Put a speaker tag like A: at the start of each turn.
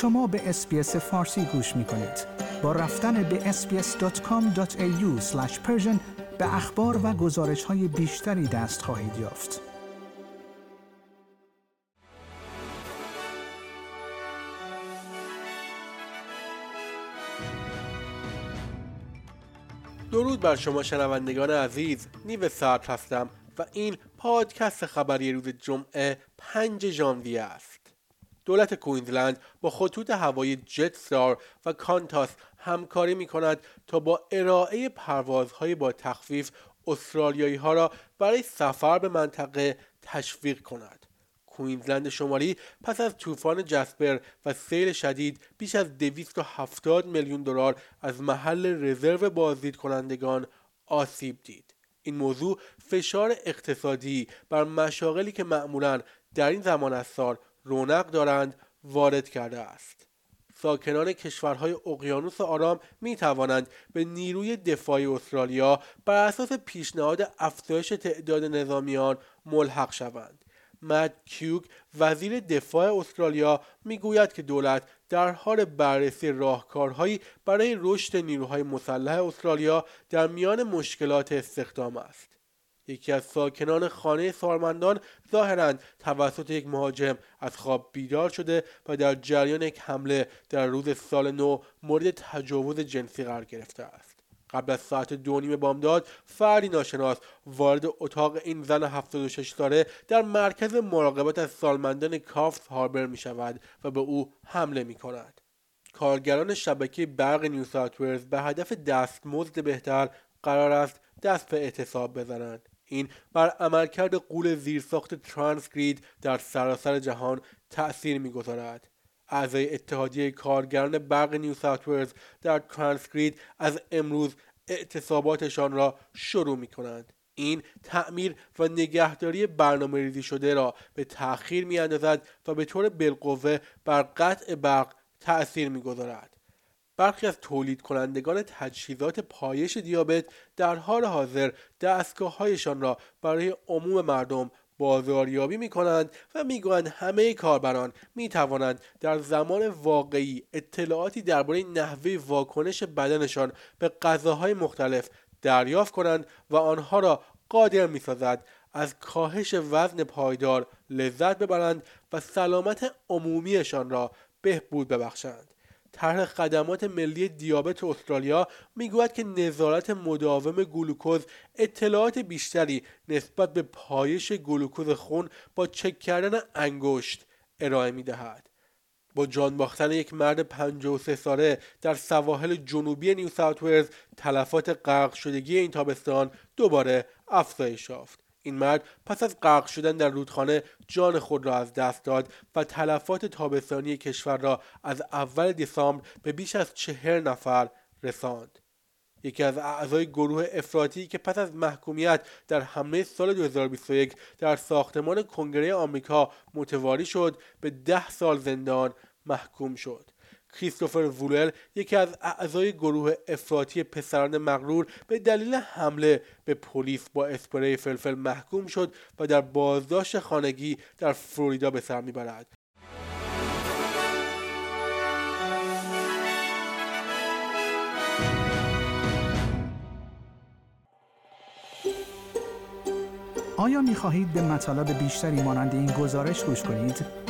A: شما به SBS فارسی گوش می کنید. با رفتن به sbs.com.au به اخبار و گزارش های بیشتری دست خواهید یافت.
B: درود بر شما شنوندگان عزیز نیو ساعت هستم و این پادکست خبری روز جمعه 5 ژانویه است دولت کوینزلند با خطوط هوایی جت ستار و کانتاس همکاری می کند تا با ارائه پروازهای با تخفیف استرالیایی ها را برای سفر به منطقه تشویق کند. کوینزلند شمالی پس از طوفان جسپر و سیل شدید بیش از 270 میلیون دلار از محل رزرو بازدید کنندگان آسیب دید. این موضوع فشار اقتصادی بر مشاغلی که معمولا در این زمان از سال رونق دارند وارد کرده است. ساکنان کشورهای اقیانوس آرام می توانند به نیروی دفاعی استرالیا بر اساس پیشنهاد افزایش تعداد نظامیان ملحق شوند. مد کیوک وزیر دفاع استرالیا می‌گوید که دولت در حال بررسی راهکارهایی برای رشد نیروهای مسلح استرالیا در میان مشکلات استخدام است. یکی از ساکنان خانه سالمندان ظاهرا توسط یک مهاجم از خواب بیدار شده و در جریان یک حمله در روز سال نو مورد تجاوز جنسی قرار گرفته است قبل از ساعت دو نیم بامداد فردی ناشناس وارد اتاق این زن 76 ساله در مرکز مراقبت از سالمندان کافت هاربر می شود و به او حمله می کند. کارگران شبکه برق نیو به هدف دستمزد بهتر قرار است دست به اعتصاب بزنند این بر عملکرد قول زیرساخت ترانسگرید در سراسر جهان تأثیر می‌گذارد اعضای اتحادیه کارگران برق نیو ساوت در ترانسگرید از امروز اعتصاباتشان را شروع می کنند. این تعمیر و نگهداری برنامه ریزی شده را به تأخیر می اندازد و به طور بالقوه بر قطع برق تأثیر می گذارد. برخی از تولید کنندگان تجهیزات پایش دیابت در حال حاضر دستگاههایشان را برای عموم مردم بازاریابی می کنند و می‌گویند همه کاربران می توانند در زمان واقعی اطلاعاتی درباره نحوه واکنش بدنشان به غذاهای مختلف دریافت کنند و آنها را قادر می سازد از کاهش وزن پایدار لذت ببرند و سلامت عمومیشان را بهبود ببخشند. طرح خدمات ملی دیابت استرالیا می‌گوید که نظارت مداوم گلوکوز اطلاعات بیشتری نسبت به پایش گلوکوز خون با چک کردن انگشت ارائه می‌دهد. با جان باختن یک مرد 53 ساله در سواحل جنوبی نیو ساوت تلفات غرق شدگی این تابستان دوباره افزایش یافت. این مرد پس از غرق شدن در رودخانه جان خود را از دست داد و تلفات تابستانی کشور را از اول دسامبر به بیش از چهر نفر رساند. یکی از اعضای گروه افراطی که پس از محکومیت در حمله سال 2021 در ساختمان کنگره آمریکا متواری شد به ده سال زندان محکوم شد. کریستوفر وولر یکی از اعضای گروه افراطی پسران مغرور به دلیل حمله به پلیس با اسپری فلفل محکوم شد و در بازداشت خانگی در فلوریدا به سر می‌برد
A: آیا می خواهید به مطالب بیشتری مانند این گزارش گوش کنید؟